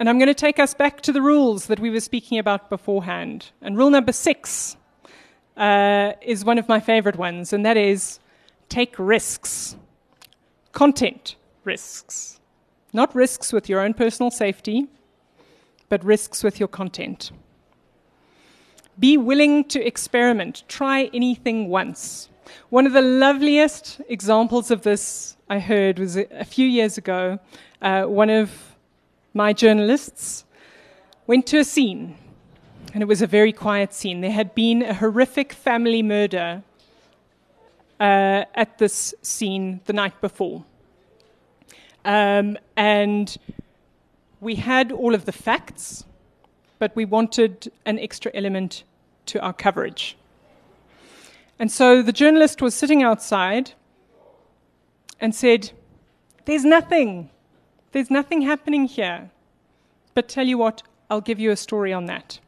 And I'm going to take us back to the rules that we were speaking about beforehand. And rule number six uh, is one of my favorite ones, and that is take risks. Content risks. Not risks with your own personal safety, but risks with your content. Be willing to experiment. Try anything once. One of the loveliest examples of this I heard was a, few years ago. Uh, one of my journalists went to a scene, and it was a very quiet scene. There had been a horrific family murder uh, at this scene the night before. Um, and we had all of the facts, but we wanted an extra element to our coverage. And so the journalist was sitting outside and said, There's nothing. There's nothing happening here. But tell you what, I'll give you a story on that.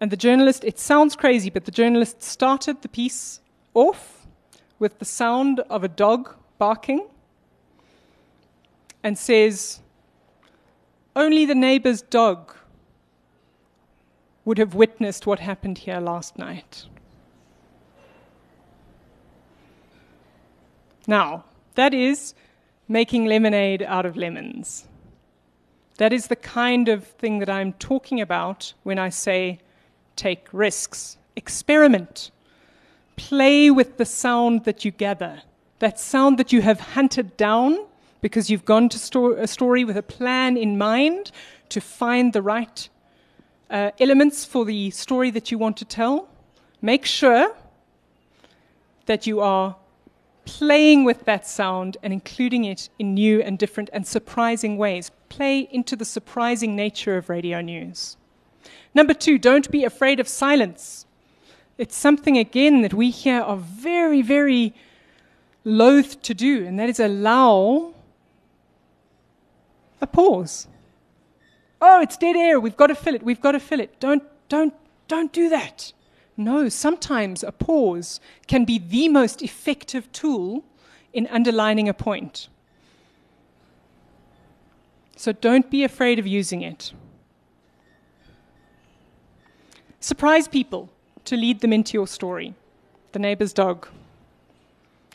And the journalist, it sounds crazy, but the journalist started the piece off with the sound of a dog barking and says, Only the neighbor's dog would have witnessed what happened here last night. Now, that is making lemonade out of lemons. That is the kind of thing that I'm talking about when I say take risks, experiment, play with the sound that you gather, that sound that you have hunted down because you've gone to sto- a story with a plan in mind to find the right uh, elements for the story that you want to tell. Make sure that you are playing with that sound and including it in new and different and surprising ways. Play into the surprising nature of radio news. Number two, don't be afraid of silence. It's something, again, that we here are very, very loath to do, and that is allow a pause. Oh, it's dead air. We've got to fill it. We've got to fill it. Don't, don't, don't do that. No, sometimes a pause can be the most effective tool in underlining a point. So don't be afraid of using it. Surprise people to lead them into your story. The neighbor's dog.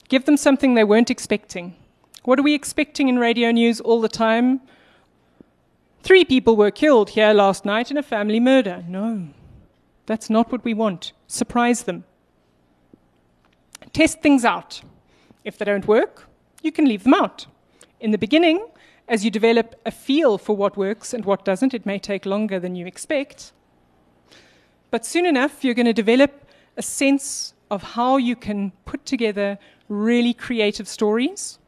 Give them something they weren't expecting. What are we expecting in radio news all the time? Three people were killed here last night in a family murder. No, that's not what we want. Surprise them. Test things out. If they don't work, you can leave them out. In the beginning, as you develop a feel for what works and what doesn't, it may take longer than you expect. But soon enough, you're going to develop a sense of how you can put together really creative stories,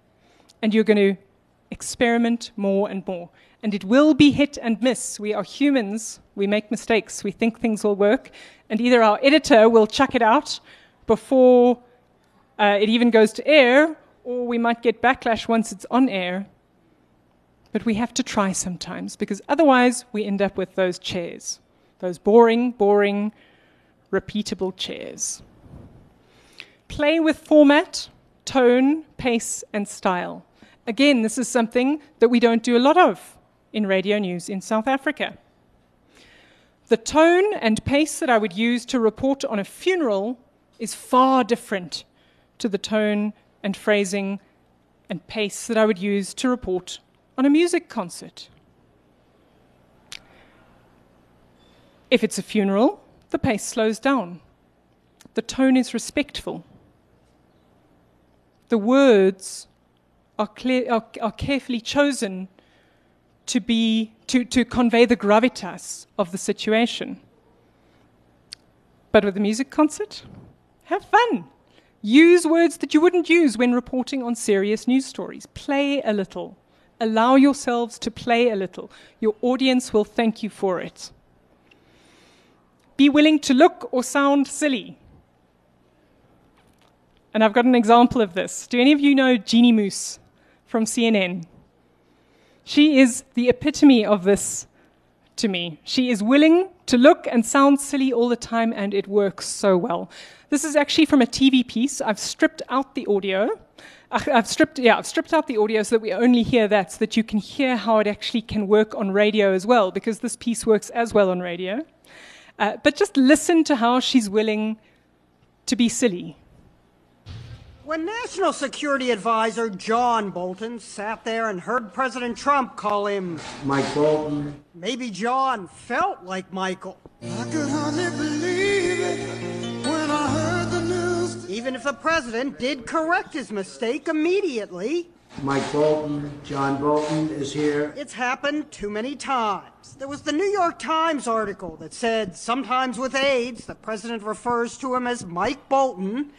and you're going to experiment more and more. And it will be hit and miss. We are humans. We make mistakes. We think things will work. And either our editor will chuck it out before uh, it even goes to air, or we might get backlash once it's on air. But we have to try sometimes, because otherwise we end up with those chairs, those boring, boring, repeatable chairs. Play with format, tone, pace, and style. Again, this is something that we don't do a lot of in radio news in South Africa. The tone and pace that I would use to report on a funeral is far different to the tone and phrasing and pace that I would use to report on a music concert. If it's a funeral, the pace slows down. The tone is respectful. The words are, clear, are, are carefully chosen to be to, to convey the gravitas of the situation. But with a music concert, have fun. Use words that you wouldn't use when reporting on serious news stories. Play a little. Allow yourselves to play a little. Your audience will thank you for it. Be willing to look or sound silly. And I've got an example of this. Do any of you know Jeanne Moos from CNN? She is the epitome of this to me. She is willing to look and sound silly all the time, and it works so well. This is actually from a TV piece. I've stripped out the audio, I've stripped, yeah, I've stripped out the audio so that we only hear that, so that you can hear how it actually can work on radio as well, because this piece works as well on radio. Uh, but just listen to how she's willing to be silly. When National Security Advisor John Bolton sat there and heard President Trump call him Mike Bolton, maybe John felt like Michael. I could hardly believe it when I heard the news. Even if the president did correct his mistake immediately, Mike Bolton, John Bolton is here. it's happened too many times. There was the New York Times article that said sometimes with aides, the president refers to him as Mike Bolton.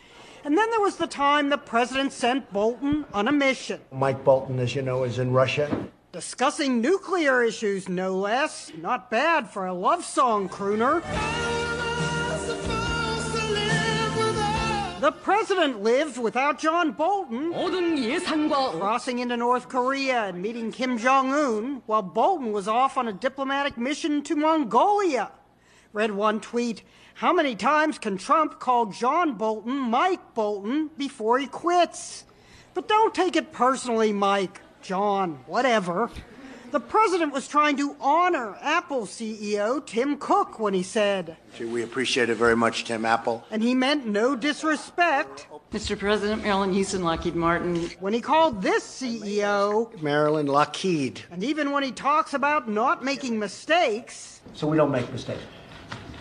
And then there was the time the president sent Bolton on a mission. Mike Bolton, as you know, is in Russia. Discussing nuclear issues, no less. Not bad for a love song crooner. The president lived without John Bolton, crossing into North Korea and meeting Kim Jong un, while Bolton was off on a diplomatic mission to Mongolia. Read one tweet how many times can Trump call John Bolton Mike Bolton before he quits? But don't take it personally, Mike, John, whatever. The president was trying to honor Apple CEO Tim Cook when he said, Gee, We appreciate it very much, Tim Apple. and he meant no disrespect Mr. President, Marillyn Hewson, Lockheed Martin. when he called this CEO Marillyn Lockheed. And even when he talks about not making mistakes, So we don't make mistakes.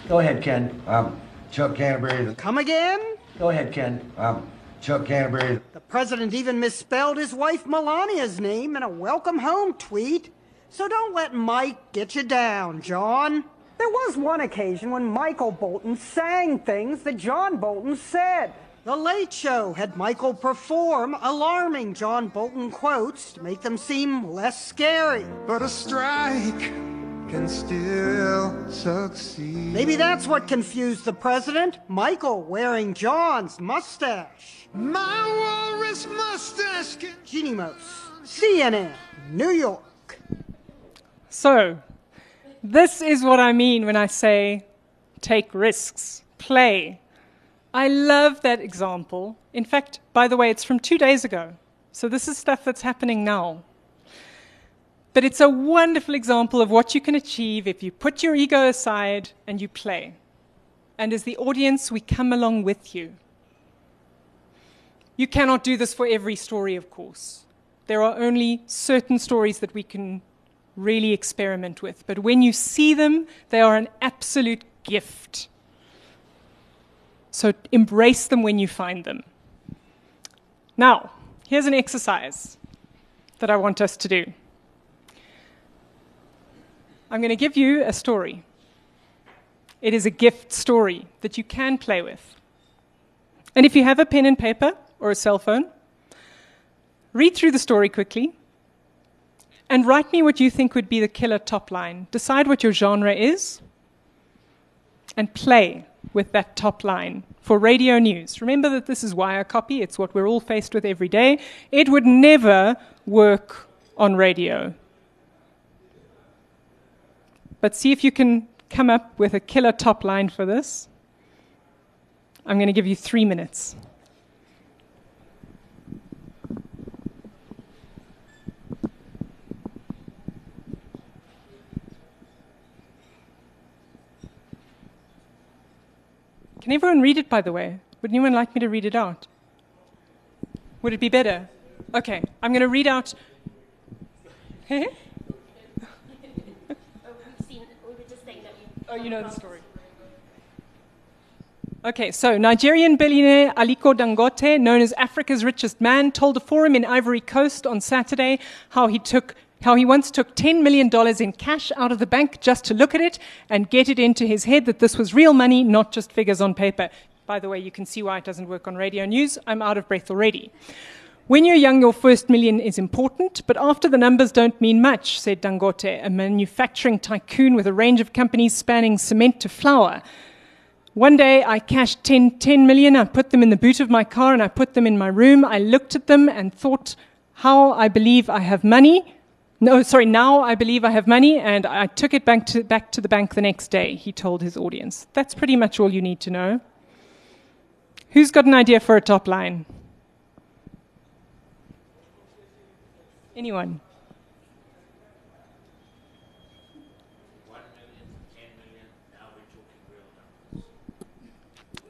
Go ahead, Ken. Um, Chuck Canterbury. come again? Go ahead, Ken. Um, Chuck Canterbury. The president even misspelled his wife Melania's name in a welcome home tweet. So don't let Mike get you down, John. There was one occasion when Michael Bolton sang things that John Bolton said. The Late Show had Michael perform alarming John Bolton quotes to make them seem less scary. But a strike can still succeed. Maybe that's what confused the president. Michael wearing John's mustache. My walrus mustache can. Jeanne Moos, CNN, New York. So, this is what I mean when I say take risks, play. I love that example. In fact, by the way, it's from two days ago. So, this is stuff that's happening now. But it's a wonderful example of what you can achieve if you put your ego aside and you play. And as the audience, we come along with you. You cannot do this for every story, of course. There are only certain stories that we can really experiment with. But when you see them, they are an absolute gift. So embrace them when you find them. Now, here's an exercise that I want us to do. I'm going to give you a story. It is a gift story that you can play with. And if you have a pen and paper or a cell phone, read through the story quickly and write me what you think would be the killer top line. Decide what your genre is and play with that top line for radio news. Remember that this is wire copy, it's what we're all faced with every day. It would never work on radio. But see if you can come up with a killer top line for this. I'm going to give you three minutes. Can everyone read it, by the way? Would anyone like me to read it out? Would it be better? Okay, I'm going to read out. Oh, we've seen, we were just saying that we. Oh, you know the story. Okay, so Nigerian billionaire Aliko Dangote, known as Africa's richest man, told a forum in Ivory Coast on Saturday how he took how he once took $10 million in cash out of the bank just to look at it and get it into his head that this was real money, not just figures on paper. By the way, you can see why it doesn't work on radio news. I'm out of breath already. When you're young, your first million is important, but after the numbers don't mean much, said Dangote, a manufacturing tycoon with a range of companies spanning cement to flour. One day I cashed 10, 10 million, I put them in the boot of my car and I put them in my room. I looked at them and thought, how I believe I have money. No, sorry, now I believe I have money, and I took it back to, back to the bank the next day, he told his audience. That's pretty much all you need to know. Who's got an idea for a top line? Anyone?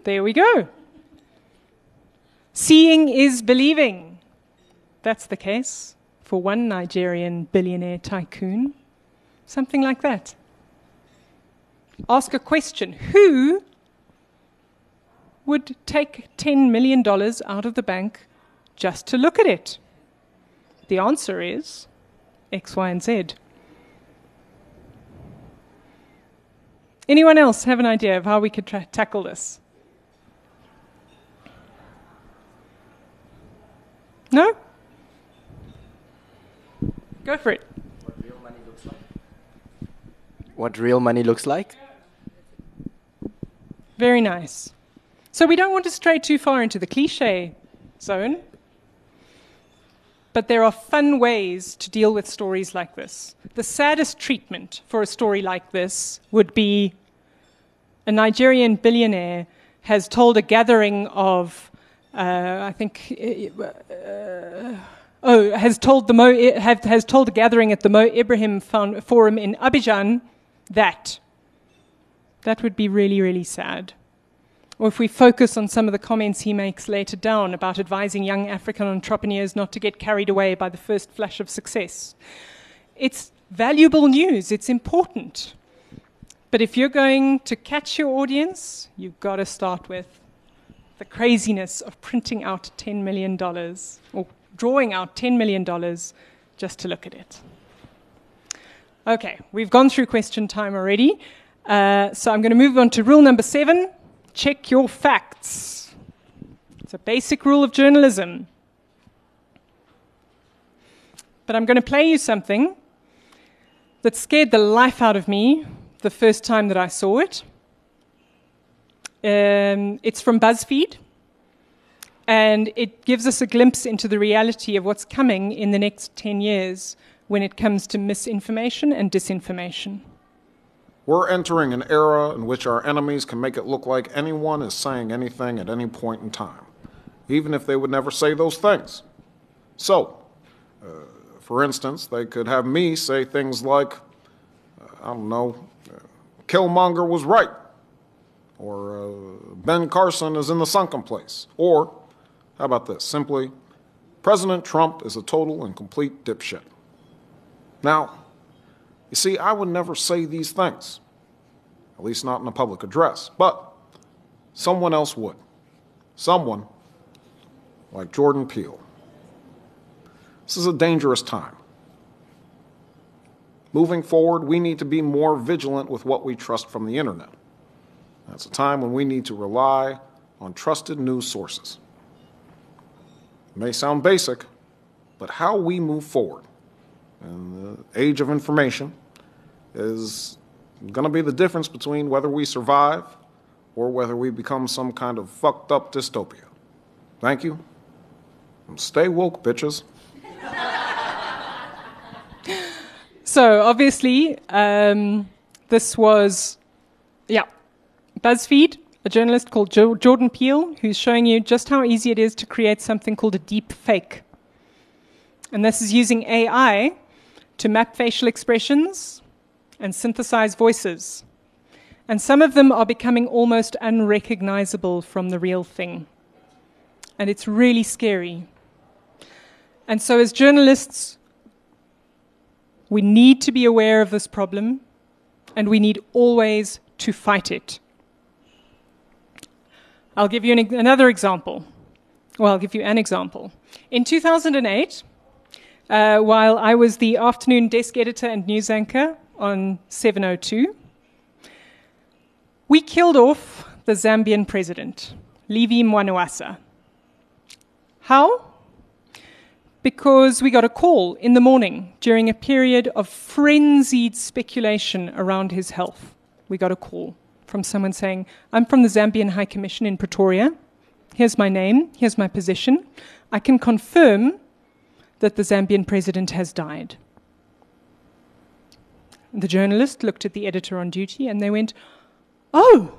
There we go. Seeing is believing. That's the case for one Nigerian billionaire tycoon. Something like that. Ask a question Who would take $10 million out of the bank just to look at it? The answer is X, Y, and Z. Anyone else have an idea of how we could tra- tackle this? No? Go for it. What real money looks like? Very nice. So we don't want to stray too far into the cliche zone, but there are fun ways to deal with stories like this. The saddest treatment for a story like this would be a Nigerian billionaire has told a gathering of, uh, I think, uh, oh, has told the Mo, have, has told a gathering at the Mo Ibrahim Forum in Abidjan that. That would be really, really sad. Or if we focus on some of the comments he makes later down about advising young African entrepreneurs not to get carried away by the first flash of success. It's valuable news, it's important. But if you're going to catch your audience, you've got to start with the craziness of printing out $10 million or drawing out $10 million just to look at it. Okay, we've gone through question time already. Uh, so I'm going to move on to rule number seven check your facts. It's a basic rule of journalism. But I'm going to play you something that scared the life out of me the first time that I saw it. Um, it's from BuzzFeed, and it gives us a glimpse into the reality of what's coming in the next 10 years when it comes to misinformation and disinformation. We're entering an era in which our enemies can make it look like anyone is saying anything at any point in time, even if they would never say those things. So, uh, for instance, they could have me say things like, uh, I don't know, uh, Killmonger was right, or uh, Ben Carson is in the sunken place, or, how about this, simply, President Trump is a total and complete dipshit. Now, you see, I would never say these things, at least not in a public address, but someone else would. Someone like Jordan Peele. This is a dangerous time. Moving forward, we need to be more vigilant with what we trust from the internet. That's a time when we need to rely on trusted news sources. It may sound basic, but how we move forward in the age of information is going to be the difference between whether we survive or whether we become some kind of fucked up dystopia. Thank you. Stay woke, bitches. So, obviously, um, this was, yeah, BuzzFeed, a journalist called jo- Jordan Peele, who's showing you just how easy it is to create something called a deep fake. And this is using AI to map facial expressions and synthesize voices. And some of them are becoming almost unrecognizable from the real thing. And it's really scary. And so, as journalists, we need to be aware of this problem and we need always to fight it. I'll give you an, another example. Well, I'll give you an example. In 2008, uh, while I was the afternoon desk editor and news anchor on 702, we killed off the Zambian president, Levi Mwanawasa. How? Because we got a call in the morning during a period of frenzied speculation around his health. We got a call from someone saying, I'm from the Zambian High Commission in Pretoria. Here's my name, here's my position. I can confirm that the Zambian president has died. The journalist looked at the editor on duty and they went, Oh,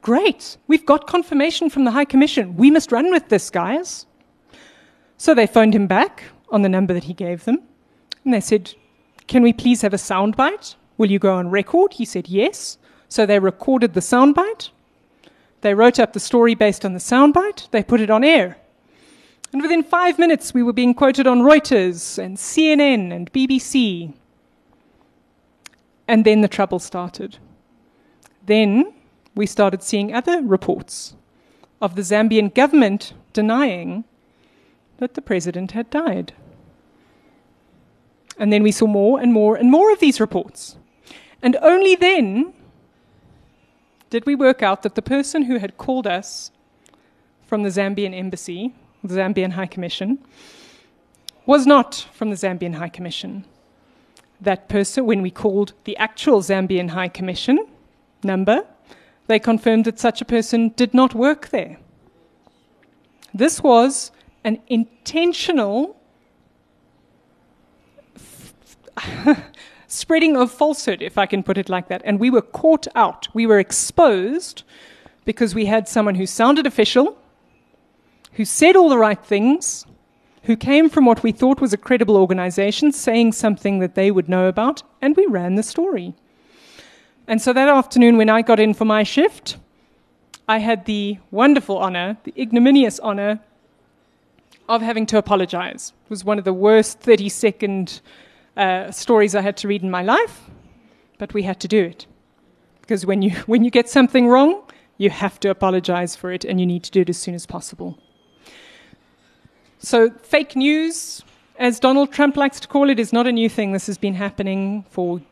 great, we've got confirmation from the High Commission. We must run with this, guys. So they phoned him back on the number that he gave them. And they said, Can we please have a soundbite? Will you go on record? He said, Yes. So they recorded the soundbite. They wrote up the story based on the soundbite. They put it on air. And within five minutes, we were being quoted on Reuters and CNN and BBC. And then the trouble started. Then we started seeing other reports of the Zambian government denying that the president had died. And then we saw more and more and more of these reports. And only then did we work out that the person who had called us from the Zambian embassy, the Zambian High Commission, was not from the Zambian High Commission. That person, when we called the actual Zambian High Commission number, they confirmed that such a person did not work there. This was an intentional spreading of falsehood, if I can put it like that. And we were caught out. We were exposed because we had someone who sounded official, who said all the right things, who came from what we thought was a credible organization saying something that they would know about, and we ran the story. And so that afternoon, when I got in for my shift, I had the wonderful honor, the ignominious honor, of having to apologize. It was one of the worst 30 second uh, stories I had to read in my life, but we had to do it. Because when you, when you get something wrong, you have to apologize for it, and you need to do it as soon as possible. So, fake news, as Donald Trump likes to call it, is not a new thing. This has been happening for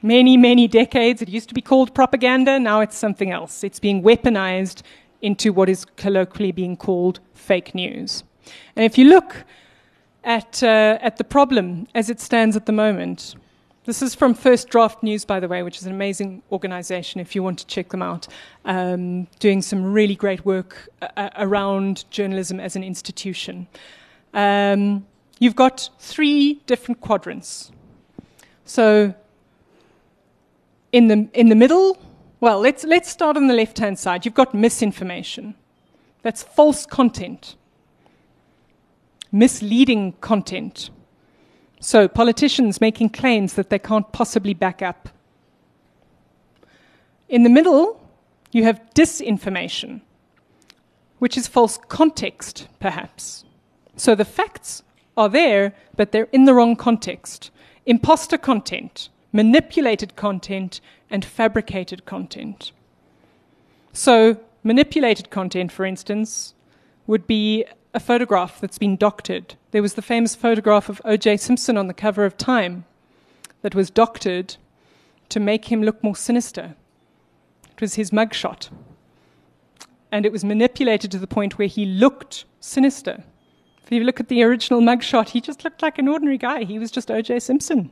many, many decades. It used to be called propaganda, now it's something else. It's being weaponized into what is colloquially being called fake news. And if you look at, uh, at the problem as it stands at the moment, this is from First Draft News, by the way, which is an amazing organization if you want to check them out, um, doing some really great work uh, around journalism as an institution. Um, you've got three different quadrants. So, in the, in the middle, well, let's, let's start on the left hand side. You've got misinformation. That's false content, misleading content. So, politicians making claims that they can't possibly back up. In the middle, you have disinformation, which is false context, perhaps. So the facts are there, but they're in the wrong context. Imposter content, manipulated content, and fabricated content. So, manipulated content, for instance, would be a photograph that's been doctored. There was the famous photograph of O.J. Simpson on the cover of Time that was doctored to make him look more sinister. It was his mugshot. And it was manipulated to the point where he looked sinister. If you look at the original mugshot, he just looked like an ordinary guy. He was just O.J. Simpson.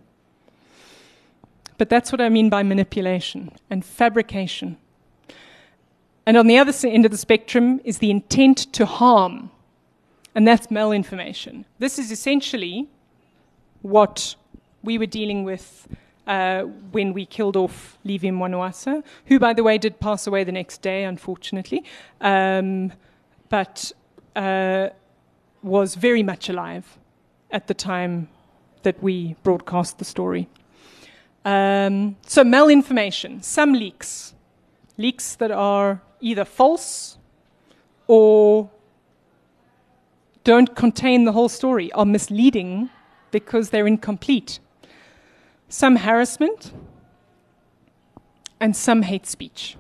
But that's what I mean by manipulation and fabrication. And on the other end of the spectrum is the intent to harm and that's malinformation. This is essentially what we were dealing with uh, when we killed off Levi Mwanawasa, who, by the way, did pass away the next day, unfortunately, um, but uh, was very much alive at the time that we broadcast the story. Um, so, malinformation, some leaks, leaks that are either false or don't contain the whole story, are misleading because they're incomplete. Some harassment and some hate speech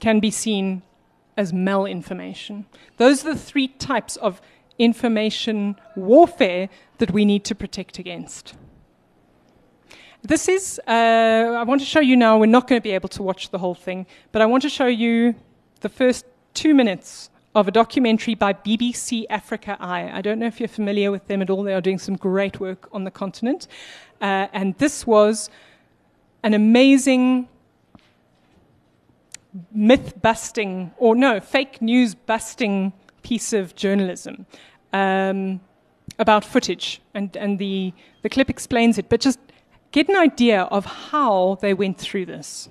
can be seen as malinformation. Those are the three types of information warfare that we need to protect against. This is, uh, I want to show you now, we're not going to be able to watch the whole thing, but I want to show you the first two minutes of a documentary by BBC Africa Eye. I don't know if you're familiar with them at all. They are doing some great work on the continent. Uh, and this was an amazing myth busting, or no, fake news busting piece of journalism um, about footage. And, and the, the clip explains it. But just get an idea of how they went through this.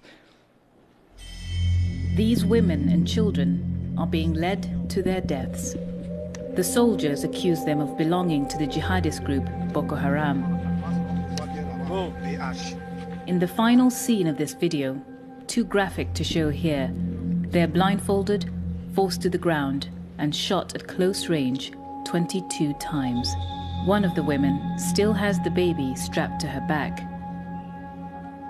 These women and children are being led to their deaths. The soldiers accuse them of belonging to the jihadist group Boko Haram. In the final scene of this video, too graphic to show here, they are blindfolded, forced to the ground, and shot at close range 22 times. One of the women still has the baby strapped to her back.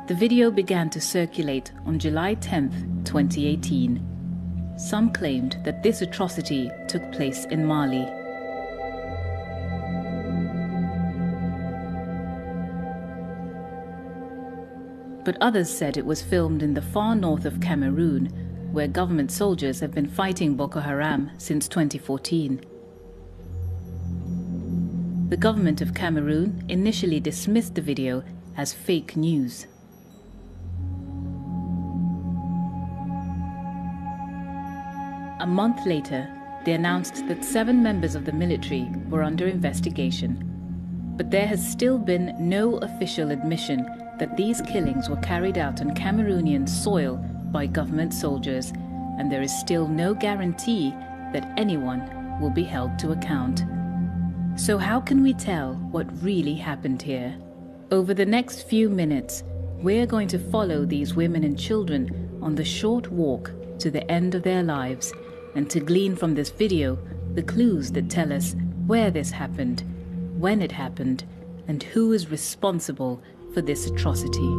The video began to circulate on July 10, 2018. Some claimed that this atrocity took place in Mali. But others said it was filmed in the far north of Cameroon, where government soldiers have been fighting Boko Haram since 2014. The government of Cameroon initially dismissed the video as fake news. A month later, they announced that seven members of the military were under investigation. But there has still been no official admission that these killings were carried out on Cameroonian soil by government soldiers, and there is still no guarantee that anyone will be held to account. So, how can we tell what really happened here? Over the next few minutes, we're going to follow these women and children on the short walk to the end of their lives and to glean from this video the clues that tell us where this happened, when it happened, and who is responsible for this atrocity.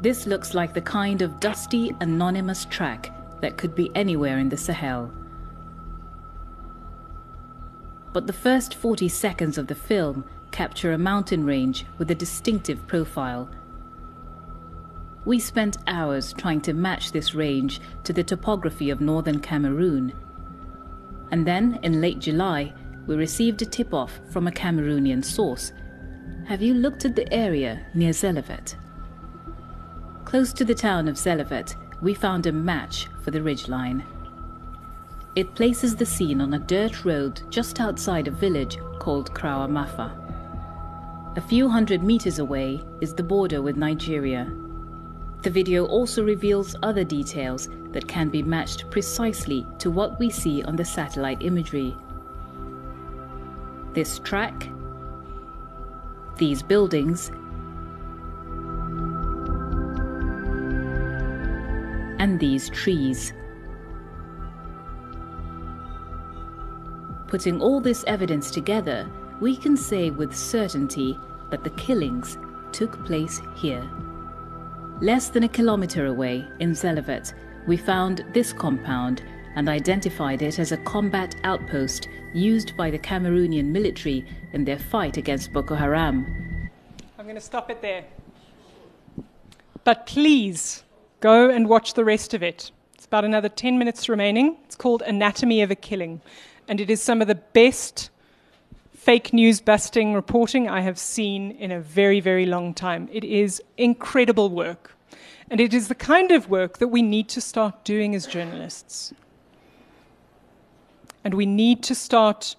This looks like the kind of dusty, anonymous track that could be anywhere in the Sahel. But the first 40 seconds of the film capture a mountain range with a distinctive profile. We spent hours trying to match this range to the topography of northern Cameroon. And then, in late July, we received a tip off from a Cameroonian source. Have you looked at the area near Zelevet? Close to the town of Zelevet, we found a match for the ridgeline. It places the scene on a dirt road just outside a village called Krawamafa. A few hundred meters away is the border with Nigeria. The video also reveals other details that can be matched precisely to what we see on the satellite imagery. This track, these buildings, and these trees. Putting all this evidence together, we can say with certainty that the killings took place here. Less than a kilometer away, in Zelevet, we found this compound and identified it as a combat outpost used by the Cameroonian military in their fight against Boko Haram. I'm going to stop it there. But please go and watch the rest of it. It's about another 10 minutes remaining. It's called Anatomy of a Killing and it is some of the best fake news busting reporting I have seen in a very, very long time. It is incredible work. And it is the kind of work that we need to start doing as journalists. And we need to start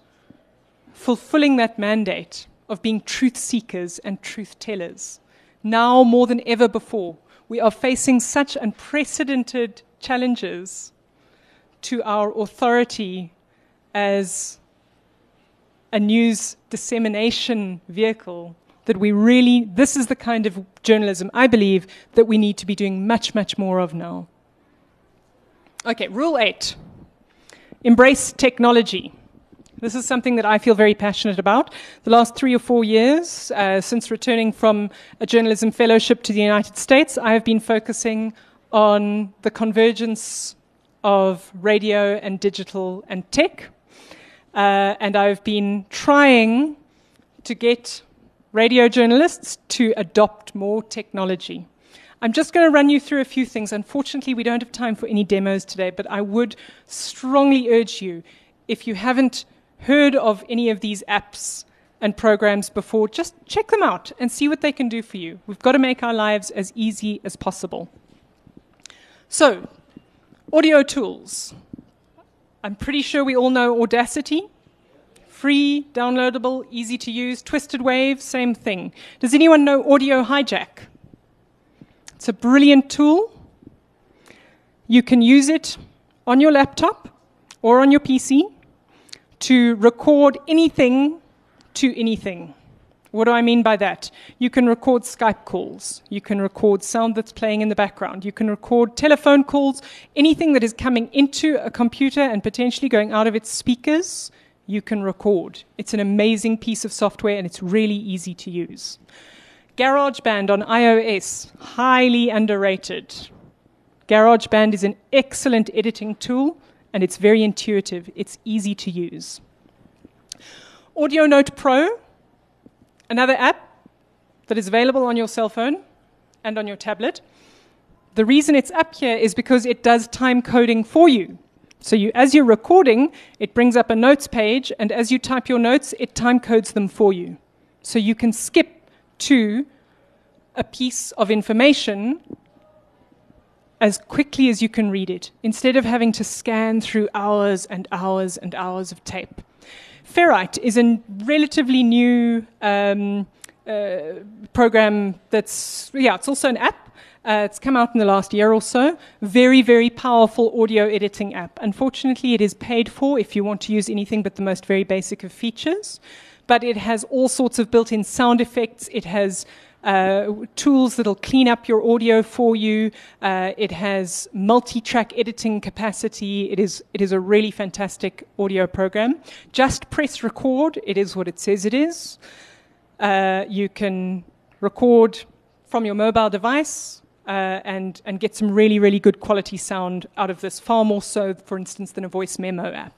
fulfilling that mandate of being truth seekers and truth tellers. Now more than ever before, we are facing such unprecedented challenges to our authority as a news dissemination vehicle that we really, this is the kind of journalism I believe that we need to be doing much, much more of now. Okay, rule eight embrace technology. This is something that I feel very passionate about. The last three or four years, uh, since returning from a journalism fellowship to the United States, I have been focusing on the convergence of radio and digital and tech. Uh, and I've been trying to get radio journalists to adopt more technology. I'm just going to run you through a few things. Unfortunately, we don't have time for any demos today, but I would strongly urge you, if you haven't heard of any of these apps and programs before, just check them out and see what they can do for you. We've got to make our lives as easy as possible. So, audio tools. I'm pretty sure we all know Audacity Free, downloadable, easy to use. Twisted Wave, same thing. Does anyone know Audio Hijack? It's a brilliant tool. You can use it on your laptop or on your PC to record anything to anything. What do I mean by that? You can record Skype calls. You can record sound that's playing in the background. You can record telephone calls. Anything that is coming into a computer and potentially going out of its speakers, you can record. It's an amazing piece of software and it's really easy to use. GarageBand on iOS, highly underrated. GarageBand is an excellent editing tool and it's very intuitive. It's easy to use. Audio Note Pro, another app that is available on your cell phone and on your tablet. The reason it's up here is because it does time coding for you. So you, as you're recording, it brings up a notes page, and as you type your notes, it time codes them for you. So you can skip to a piece of information as quickly as you can read it, instead of having to scan through hours and hours and hours of tape. Ferrite is a relatively new um, uh, program that's, yeah, it's also an app. Uh, it's come out in the last year or so. Very, very powerful audio editing app. Unfortunately, it is paid for if you want to use anything but the most very basic of features. But it has all sorts of built in sound effects. It has uh, tools that'll clean up your audio for you. Uh, it has multi-track editing capacity. It is it is a really fantastic audio program. Just press record. It is what it says it is. Uh, you can record from your mobile device. Uh, and, and get some really, really good quality sound out of this, far more so, for instance, than a voice memo app.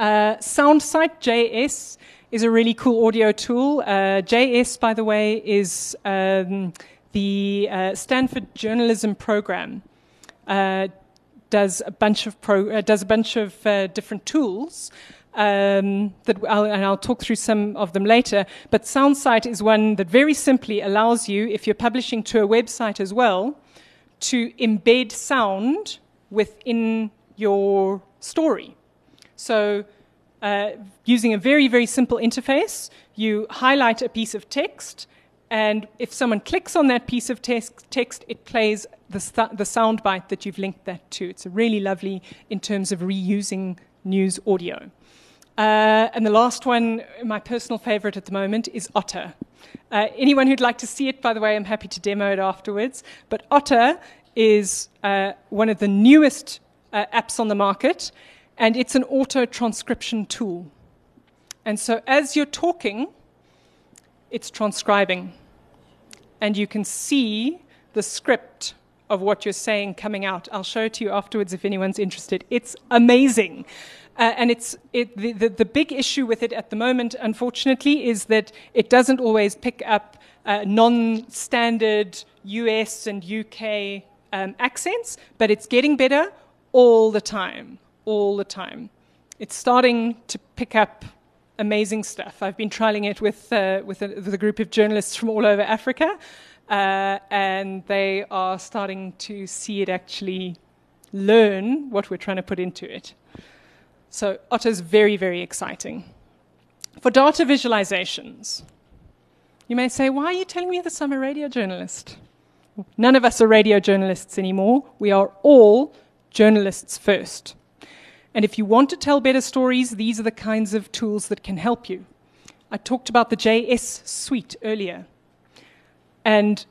Uh, SoundCite JS is a really cool audio tool. Uh, JS, by the way, is um, the uh, Stanford Journalism Program. Uh, does a bunch of pro- uh, does a bunch of uh, different tools. Um, that I'll, and I'll talk through some of them later. But SoundCite is one that very simply allows you, if you're publishing to a website as well, to embed sound within your story. So uh, using a very, very simple interface, you highlight a piece of text, and if someone clicks on that piece of text, it plays the, the sound bite that you've linked that to. It's really lovely in terms of reusing news audio. Uh, and the last one, my personal favorite at the moment, is Otter. Uh, anyone who'd like to see it, by the way, I'm happy to demo it afterwards. But Otter is uh, one of the newest uh, apps on the market and it's an auto transcription tool. And so as you're talking, it's transcribing. And you can see the script of what you're saying coming out. I'll show it to you afterwards if anyone's interested. It's amazing. Uh, and it's it, the, the, the, big issue with it at the moment, unfortunately, is that it doesn't always pick up uh, non standard US and UK um, accents, but it's getting better all the time all the time. It's starting to pick up amazing stuff. I've been trialing it with, uh, with, a, with, a, group of journalists from all over Africa, uh, and they are starting to see it actually learn what we're trying to put into it. So Otter's very, very exciting. For data visualizations, you may say, why are you telling me this? I'm a radio journalist? None of us are radio journalists anymore. We are all journalists first. And if you want to tell better stories, these are the kinds of tools that can help you. I talked about the JS suite earlier. And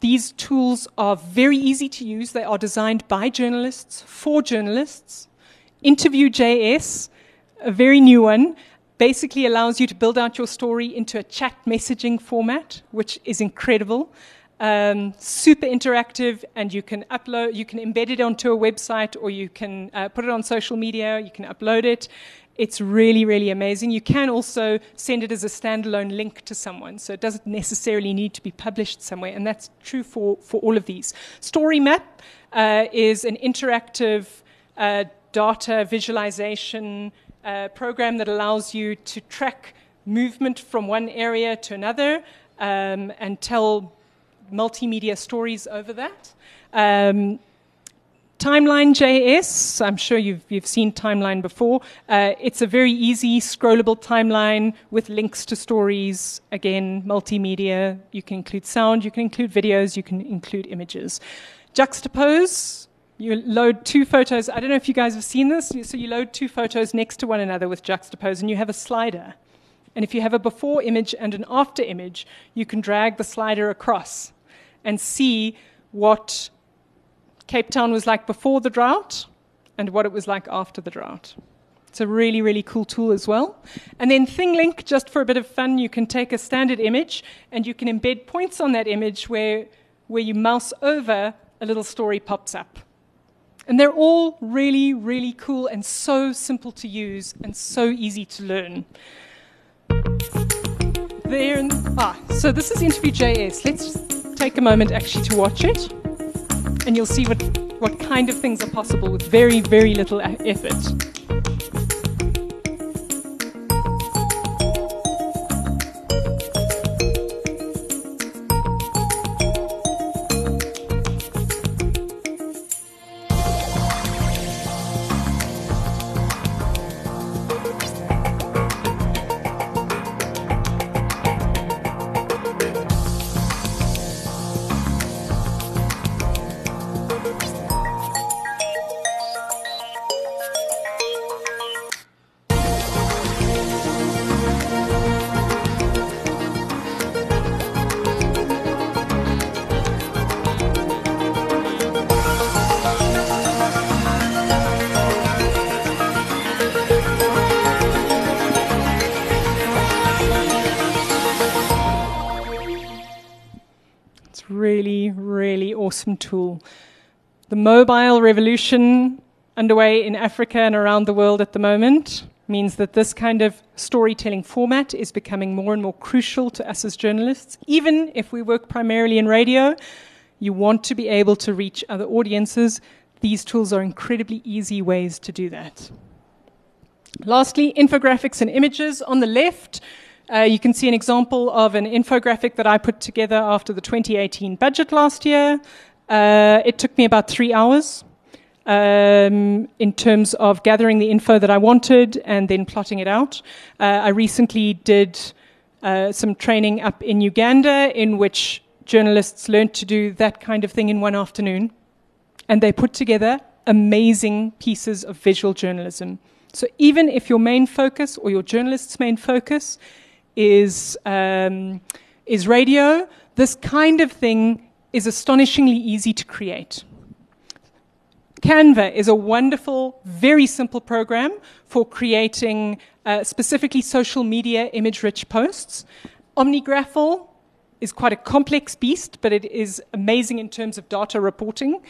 these tools are very easy to use. They are designed by journalists for journalists. Interview JS, a very new one, basically allows you to build out your story into a chat messaging format, which is incredible um, super interactive, and you can upload, you can embed it onto a website, or you can uh, put it on social media. You can upload it. It's really, really amazing. You can also send it as a standalone link to someone, so it doesn't necessarily need to be published somewhere, and that's true for, for all of these. StoryMap uh, is an interactive uh, data visualization uh, program that allows you to track movement from one area to another um, and tell multimedia stories over that. Um, Timeline JS, I'm sure you've, you've seen Timeline before. Uh, it's a very easy, scrollable timeline with links to stories. Again, multimedia. You can include sound, you can include videos, you can include images. Juxtapose, you load two photos. I don't know if you guys have seen this. So you load two photos next to one another with Juxtapose, and you have a slider. And if you have a before image and an after image, you can drag the slider across and see what Cape Town was like before the drought and what it was like after the drought. It's a really, really cool tool as well. And then ThingLink, just for a bit of fun, you can take a standard image and you can embed points on that image where, where you mouse over, a little story pops up. And they're all really, really cool and so simple to use and so easy to learn. There, ah, so this is Interview JS. Let's take a moment actually to watch it and you'll see what, what kind of things are possible with very, very little effort. Really, really awesome tool. The mobile revolution underway in Africa and around the world at the moment means that this kind of storytelling format is becoming more and more crucial to us as journalists. Even if we work primarily in radio, you want to be able to reach other audiences. These tools are incredibly easy ways to do that. Lastly, infographics and images. On the left, uh, you can see an example of an infographic that I put together after the 2018 budget last year. Uh, it took me about three hours um, in terms of gathering the info that I wanted and then plotting it out. Uh, I recently did uh, some training up in Uganda in which journalists learned to do that kind of thing in one afternoon. And they put together amazing pieces of visual journalism. So even if your main focus or your journalist's main focus is, um, is radio. This kind of thing is astonishingly easy to create. Canva is a wonderful, very simple program for creating uh, specifically social media image rich posts. OmniGraffle is quite a complex beast, but it is amazing in terms of data reporting.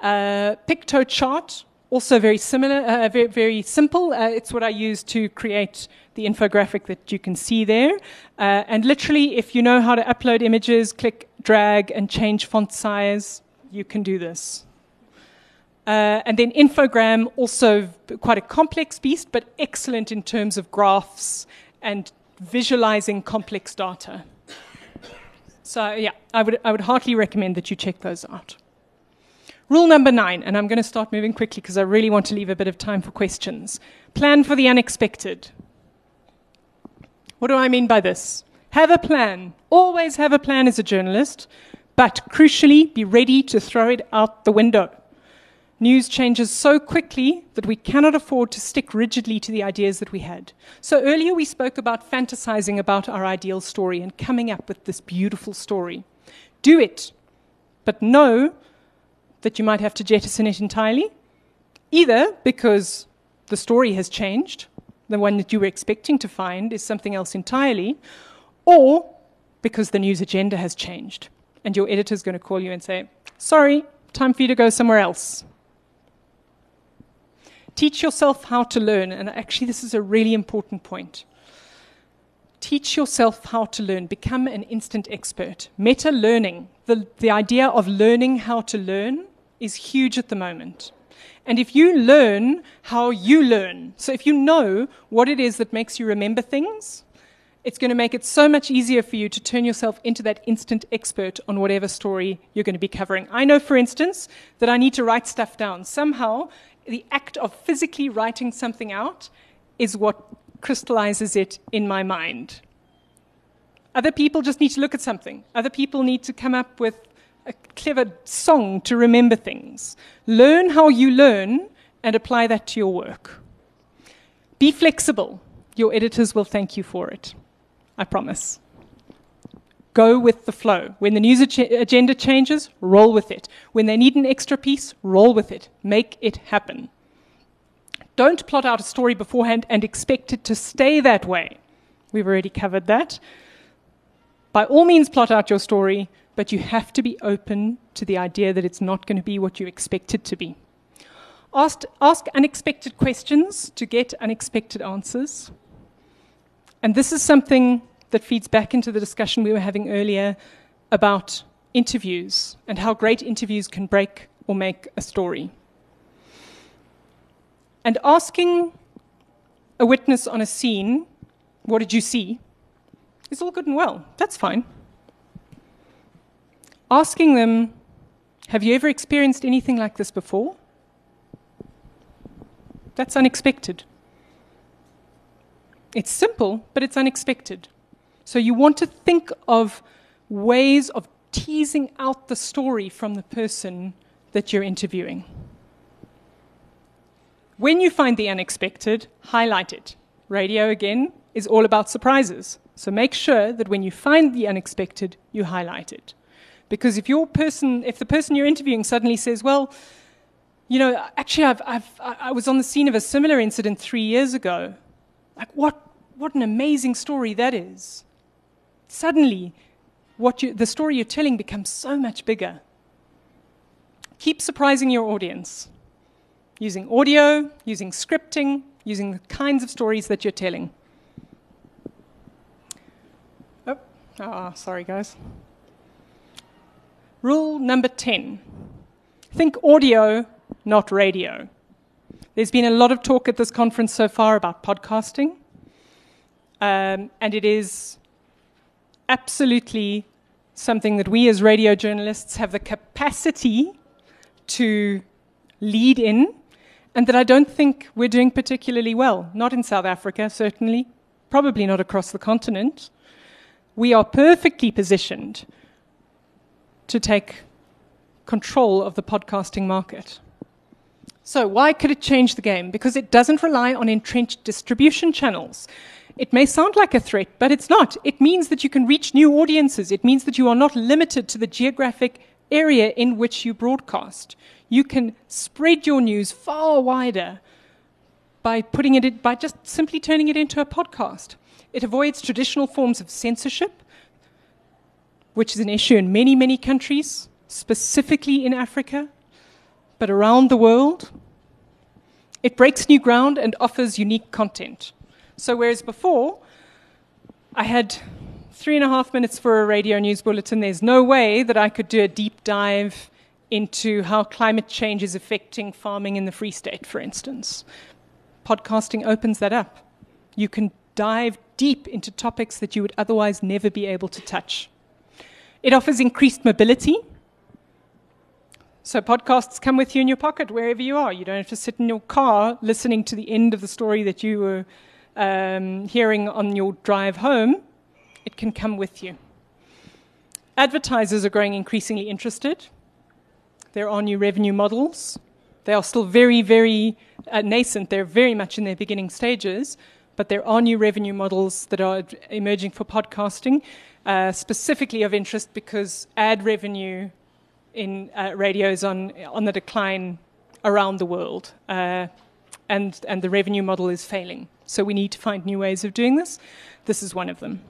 Uh, Piktochart, also very similar, uh, very, very simple. Uh, it's what I use to create the infographic that you can see there. Uh, and literally, if you know how to upload images, click, drag, and change font size, you can do this. Uh, and then Infogram, also quite a complex beast, but excellent in terms of graphs and visualizing complex data. So, yeah, I would, I would heartily recommend that you check those out. Rule number nine, and I'm going to start moving quickly because I really want to leave a bit of time for questions. Plan for the unexpected. What do I mean by this? Have a plan. Always have a plan as a journalist, but crucially, be ready to throw it out the window. News changes so quickly that we cannot afford to stick rigidly to the ideas that we had. So earlier we spoke about fantasizing about our ideal story and coming up with this beautiful story. Do it, but know that you might have to jettison it entirely, either because the story has changed the one that you were expecting to find is something else entirely, or because the news agenda has changed and your editor is going to call you and say, Sorry, time for you to go somewhere else. Teach yourself how to learn, and actually, this is a really important point. Teach yourself how to learn, become an instant expert. Meta learning, the, the idea of learning how to learn, is huge at the moment. And if you learn how you learn, so if you know what it is that makes you remember things, It's going to make it so much easier for you to turn yourself into that instant expert on whatever story you're going to be covering. I know, for instance, that I need to write stuff down. Somehow, the act of physically writing something out is what crystallizes it in my mind. Other people just need to look at something. Other people need to come up with a clever song to remember things. Learn how you learn and apply that to your work. Be flexible. Your editors will thank you for it. I promise. Go with the flow. When the news ag- agenda changes, roll with it. When they need an extra piece, roll with it. Make it happen. Don't plot out a story beforehand and expect it to stay that way. We've already covered that. By all means, plot out your story, but you have to be open to the idea that it's not going to be what you expect it to be. Ask, ask unexpected questions to get unexpected answers. And this is something that feeds back into the discussion we were having earlier about interviews and how great interviews can break or make a story. And asking a witness on a scene, what did you see, is all good and well. That's fine. Asking them, have you ever experienced anything like this before? That's unexpected. It's simple, but it's unexpected. So you want to think of ways of teasing out the story from the person that you're interviewing. When you find the unexpected, highlight it. Radio, again, is all about surprises. So make sure that when you find the unexpected, you highlight it. Because if your person, if the person you're interviewing suddenly says, well, you know, actually, I've, I've, I was on the scene of a similar incident three years ago. Like, what, what an amazing story that is. Suddenly, what you, the story you're telling becomes so much bigger. Keep surprising your audience using audio, using scripting, using the kinds of stories that you're telling. Oh, oh sorry, guys. Rule number 10 think audio, not radio. There's been a lot of talk at this conference so far about podcasting, um, and it is absolutely something that we as radio journalists have the capacity to lead in, and that I don't think we're doing particularly well. Not in South Africa, certainly, probably not across the continent. We are perfectly positioned to take control of the podcasting market. So, why could it change the game? Because it doesn't rely on entrenched distribution channels. It may sound like a threat, but it's not. It means that you can reach new audiences. It means that you are not limited to the geographic area in which you broadcast. You can spread your news far wider by putting it in, by just simply turning it into a podcast. It avoids traditional forms of censorship, which is an issue in many, many countries, specifically in Africa, but around the world. It breaks new ground and offers unique content. So, whereas before I had three and a half minutes for a radio news bulletin, there's no way that I could do a deep dive into how climate change is affecting farming in the Free State, for instance. Podcasting opens that up. You can dive deep into topics that you would otherwise never be able to touch. It offers increased mobility. So, podcasts come with you in your pocket wherever you are. You don't have to sit in your car listening to the end of the story that you were um, hearing on your drive home. It can come with you. Advertisers are growing increasingly interested. There are new revenue models. They are still very, very uh, nascent. They're very much in their beginning stages, but there are new revenue models that are emerging for podcasting, uh, specifically of interest because ad revenue in uh, radio is on, on the decline around the world, uh, and, and the revenue model is failing. So we need to find new ways of doing this. This is one of them.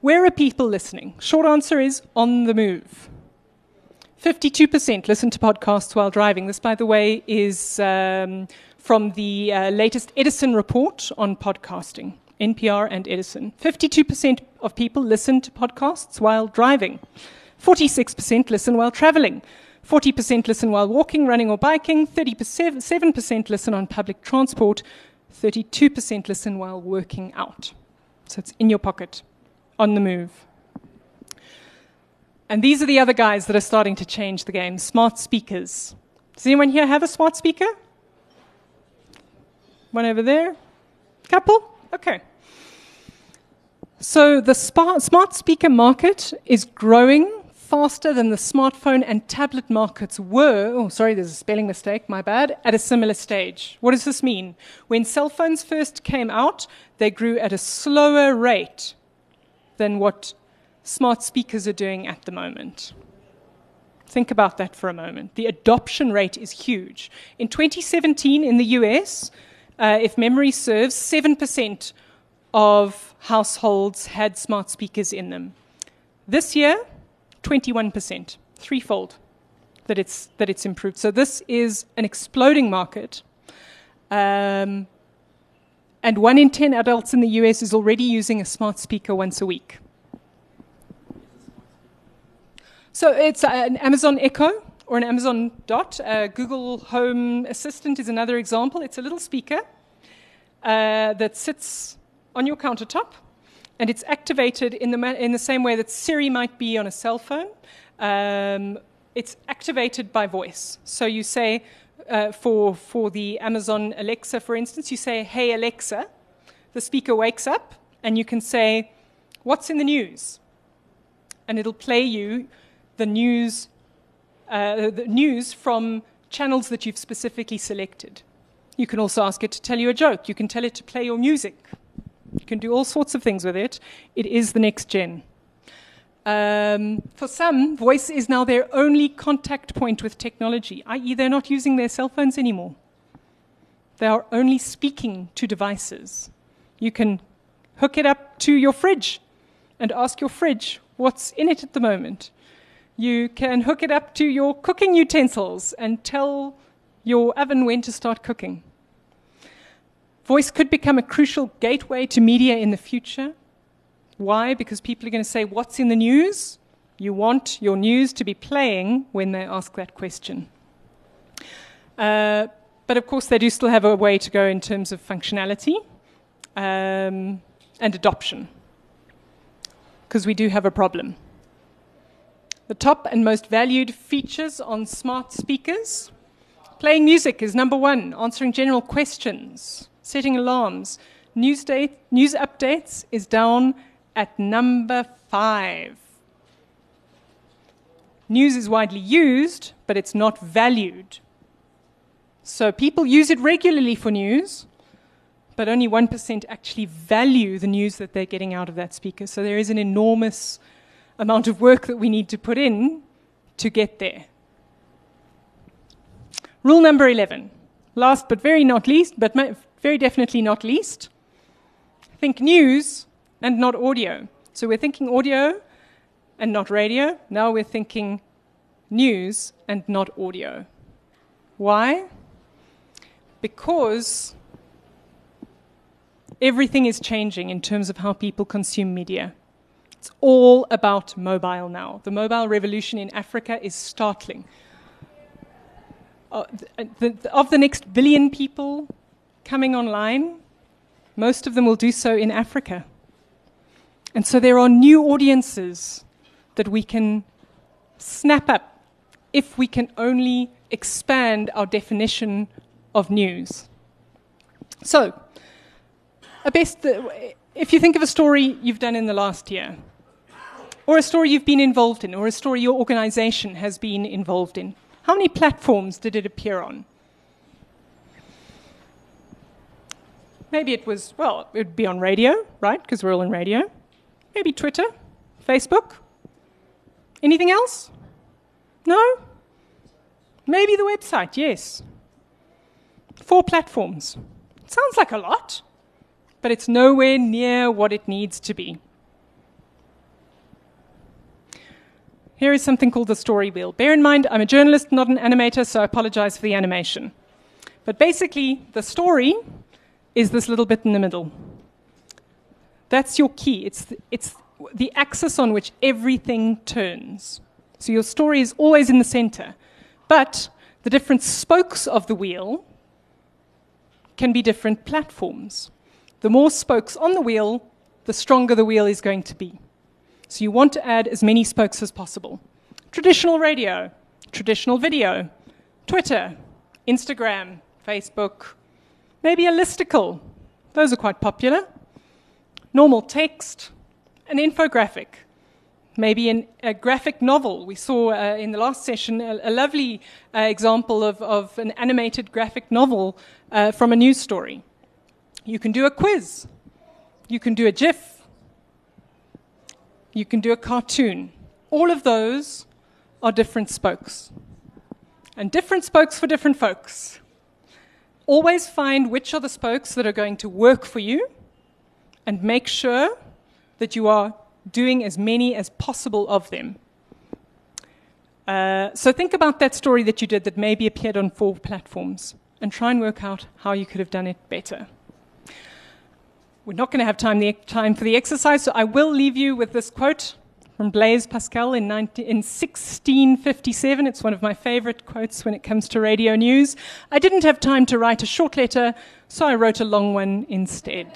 Where are people listening? Short answer is on the move. 52% listen to podcasts while driving. This, by the way, is um, from the uh, latest Edison report on podcasting, NPR and Edison. 52% of people listen to podcasts while driving. 46% listen while traveling. 40% listen while walking, running, or biking. 37% listen on public transport. 32% listen while working out. So it's in your pocket, on the move. And these are the other guys that are starting to change the game smart speakers. Does anyone here have a smart speaker? One over there? Couple? Okay. So the smart speaker market is growing faster than the smartphone and tablet markets were, oh, sorry, there's a spelling mistake, my bad, at a similar stage. What does this mean? When cell phones first came out, they grew at a slower rate than what smart speakers are doing at the moment. Think about that for a moment. The adoption rate is huge. In 2017, in the US, uh, if memory serves, 7% of households had smart speakers in them. This year, 21%, threefold that it's, that it's improved. So this is an exploding market. Um, and one in 10 adults in the US is already using a smart speaker once a week. So it's an Amazon Echo or an Amazon Dot. Uh, Google Home Assistant is another example. It's a little speaker uh, that sits on your countertop and it's activated in the, ma- in the same way that Siri might be on a cell phone. Um, it's activated by voice. So you say, uh, for, for the Amazon Alexa, for instance, you say, Hey Alexa. The speaker wakes up, and you can say, What's in the news? And it'll play you the news, uh, the news from channels that you've specifically selected. You can also ask it to tell you a joke. You can tell it to play your music. You can do all sorts of things with it. It is the next gen. Um, for some, voice is now their only contact point with technology, i.e., they're not using their cell phones anymore. They are only speaking to devices. You can hook it up to your fridge and ask your fridge what's in it at the moment. You can hook it up to your cooking utensils and tell your oven when to start cooking. Voice could become a crucial gateway to media in the future. Why? Because people are going to say, What's in the news? You want your news to be playing when they ask that question. Uh, but of course, they do still have a way to go in terms of functionality um, and adoption, because we do have a problem. The top and most valued features on smart speakers playing music is number one, answering general questions setting alarms. News, date, news updates is down at number five. News is widely used, but it's not valued. So people use it regularly for news, but only 1% actually value the news that they're getting out of that speaker. So there is an enormous amount of work that we need to put in to get there. Rule number 11. Last but very not least, but very definitely not least, think news and not audio. So we're thinking audio and not radio. Now we're thinking news and not audio. Why? Because everything is changing in terms of how people consume media. It's all about mobile now. The mobile revolution in Africa is startling. Uh, of the next billion people, coming online, most of them will do so in Africa. And so there are new audiences that we can snap up if we can only expand our definition of news. So, a best, if you think of a story you've done in the last year, or a story you've been involved in, or a story your organization has been involved in, how many platforms did it appear on? Maybe it was, well, it would be on radio, right? Because we're all in radio. Maybe Twitter, Facebook. Anything else? No? Maybe the website, yes. Four platforms. Sounds like a lot, but it's nowhere near what it needs to be. Here is something called the story wheel. Bear in mind, I'm a journalist, not an animator, so I apologize for the animation. But basically, the story is this little bit in the middle. That's your key. It's the, it's the axis on which everything turns. So your story is always in the center. But the different spokes of the wheel can be different platforms. The more spokes on the wheel, the stronger the wheel is going to be. So you want to add as many spokes as possible. Traditional radio, traditional video, Twitter, Instagram, Facebook, maybe a listicle. Those are quite popular. Normal text, an infographic, maybe an, a graphic novel. We saw uh, in the last session a, a lovely uh, example of, of, an animated graphic novel uh, from a news story. You can do a quiz. You can do a GIF. You can do a cartoon. All of those are different spokes. And different spokes for different folks. Always find which are the spokes that are going to work for you and make sure that you are doing as many as possible of them. Uh, so think about that story that you did that maybe appeared on four platforms and try and work out how you could have done it better. We're not going to have time, the, time for the exercise, so I will leave you with this quote from Blaise Pascal in, 19, in 1657. It's one of my favorite quotes when it comes to radio news. I didn't have time to write a short letter, so I wrote a long one instead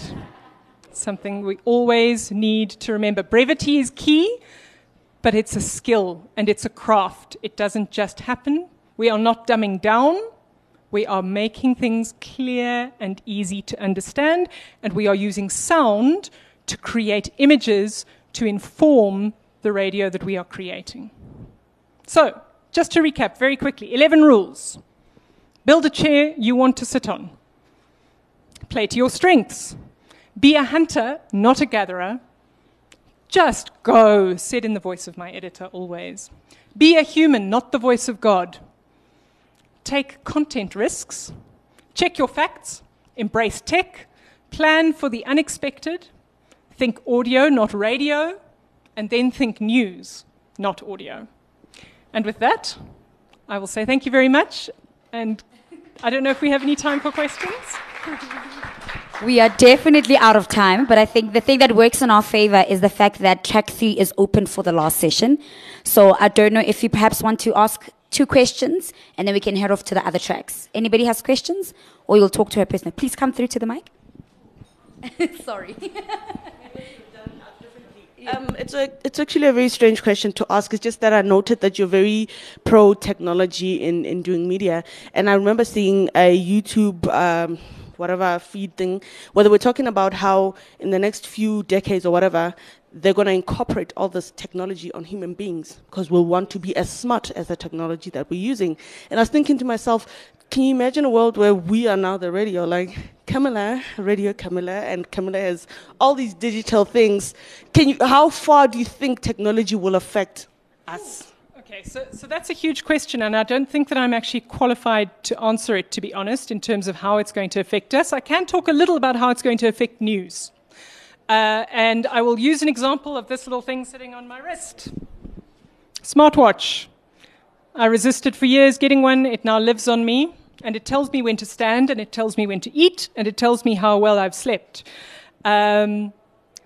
something we always need to remember. Brevity is key, but it's a skill and it's a craft. It doesn't just happen. We are not dumbing down. We are making things clear and easy to understand, and we are using sound to create images to inform the radio that we are creating. So, just to recap very quickly 11 rules. Build a chair you want to sit on. Play to your strengths. Be a hunter, not a gatherer. Just go, said in the voice of my editor always. Be a human, not the voice of God. Take content risks. Check your facts. Embrace tech. Plan for the unexpected. Think audio, not radio. And then think news, not audio. And with that, I will say thank you very much. And I don't know if we have any time for questions. We are definitely out of time, but I think the thing that works in our favor is the fact that track three is open for the last session. So I don't know if you perhaps want to ask two questions and then we can head off to the other tracks. Anybody has questions? Or you'll talk to her personally. Please come through to the mic. Sorry. Um, it's a it's actually a very strange question to ask. It's just that I noted that you're very pro technology in, in doing media, and I remember seeing a YouTube. Um, whatever feed thing, where they were talking about how in the next few decades or whatever, they're going to incorporate all this technology on human beings because we'll want to be as smart as the technology that we're using. And I was thinking to myself, can you imagine a world where we are now the radio, like Camilla, Radio Camilla, and Camilla has all these digital things. Can you, how far do you think technology will affect us? Okay, so, so that's a huge question, and I don't think that I'm actually qualified to answer it, to be honest, in terms of how it's going to affect us. I can talk a little about how it's going to affect news. Uh, and I will use an example of this little thing sitting on my wrist smartwatch. I resisted for years getting one, it now lives on me, and it tells me when to stand, and it tells me when to eat, and it tells me how well I've slept. Um,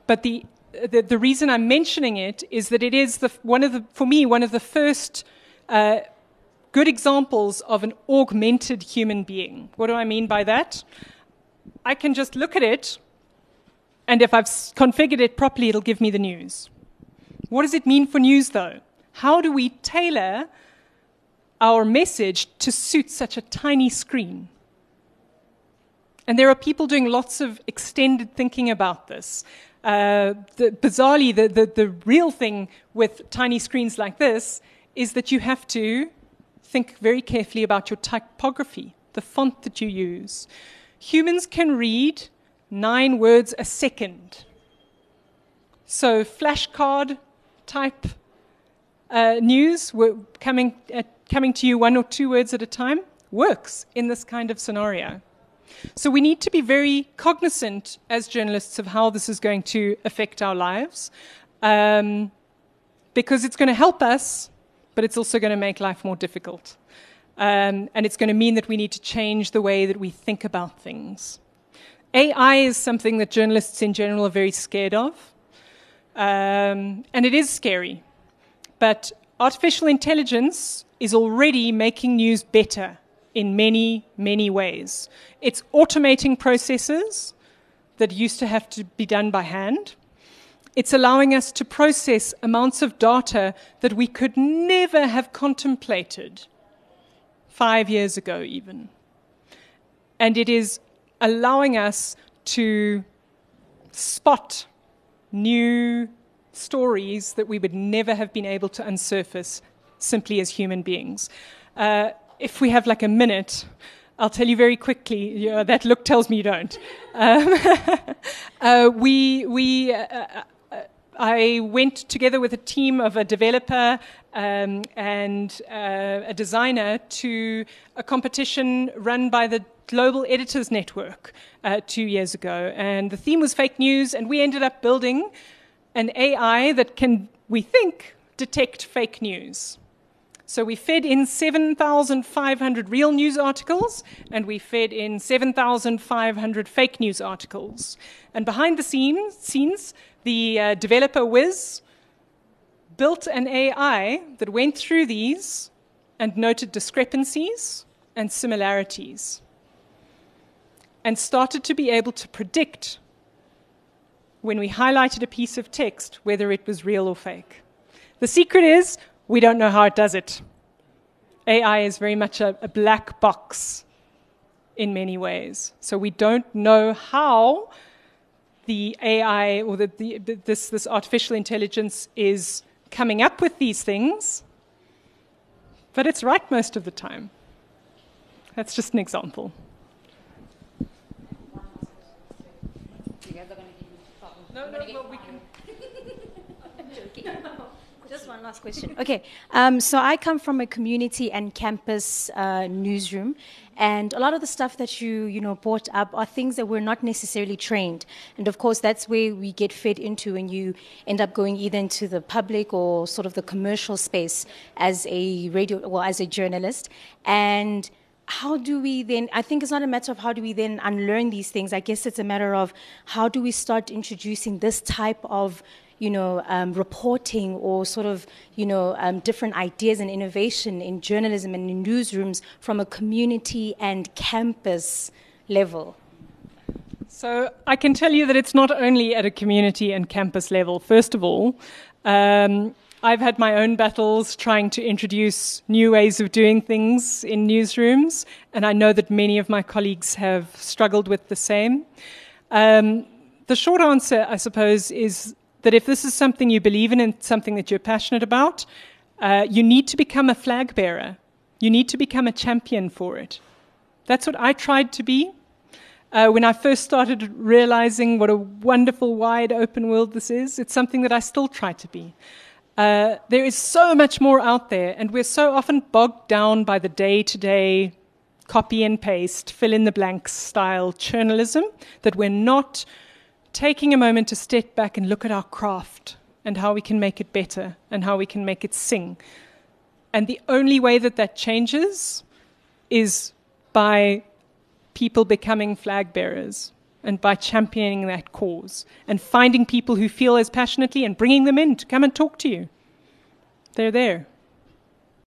but the the, the reason I'm mentioning it is that it is the, one of the, for me, one of the first uh, good examples of an augmented human being. What do I mean by that? I can just look at it, and if I've configured it properly, it'll give me the news. What does it mean for news, though? How do we tailor our message to suit such a tiny screen? And there are people doing lots of extended thinking about this. Uh, the, bizarrely, the, the, the real thing with tiny screens like this is that you have to think very carefully about your typography, the font that you use. Humans can read nine words a second. So, flashcard type uh, news, coming, uh, coming to you one or two words at a time, works in this kind of scenario. So we need to be very cognizant as journalists of how this is going to affect our lives um, because it's going to help us, but it's also going to make life more difficult. Um, and it's going to mean that we need to change the way that we think about things. AI is something that journalists in general are very scared of. Um, and it is scary. But artificial intelligence is already making news better in many, many ways. It's automating processes that used to have to be done by hand. It's allowing us to process amounts of data that we could never have contemplated five years ago, even. And it is allowing us to spot new stories that we would never have been able to unsurface simply as human beings. Uh, if we have like a minute, I'll tell you very quickly. Yeah, that look tells me you don't. Um, uh, we we. Uh, uh, I went together with a team of a developer um, and uh, a designer to a competition run by the Global Editors Network uh, two years ago. And the theme was fake news, and we ended up building an AI that can, we think, detect fake news. So we fed in 7,500 real news articles and we fed in 7,500 fake news articles. And behind the scenes, scenes the uh, developer Wiz built an AI that went through these and noted discrepancies and similarities and started to be able to predict when we highlighted a piece of text whether it was real or fake. The secret is we don't know how it does it. AI is very much a, a black box in many ways. So we don't know how the AI or the, the, this, this artificial intelligence is coming up with these things, but it's right most of the time. That's just an example. We can. Just one last question. Okay, um, so I come from a community and campus uh, newsroom, and a lot of the stuff that you you know brought up are things that we're not necessarily trained, and of course that's where we get fed into, and you end up going either into the public or sort of the commercial space as a radio, well, as a journalist, and how do we then i think it's not a matter of how do we then unlearn these things i guess it's a matter of how do we start introducing this type of you know um, reporting or sort of you know um, different ideas and innovation in journalism and in newsrooms from a community and campus level so I can tell you that it's not only at a community and campus level. First of all, um, I've had my own battles trying to introduce new ways of doing things in newsrooms, and I know that many of my colleagues have struggled with the same. Um, the short answer, I suppose, is that if this is something you believe in and something that you're passionate about, uh, you need to become a flag bearer. You need to become a champion for it. That's what I tried to be. Uh, when I first started realizing what a wonderful, wide open world this is, it's something that I still try to be. Uh, there is so much more out there, and we're so often bogged down by the day to day copy and paste, fill in the blanks style journalism that we're not taking a moment to step back and look at our craft and how we can make it better and how we can make it sing. And the only way that that changes is by people becoming flag bearers and by championing that cause and finding people who feel as passionately and bringing them in to come and talk to you. They're there.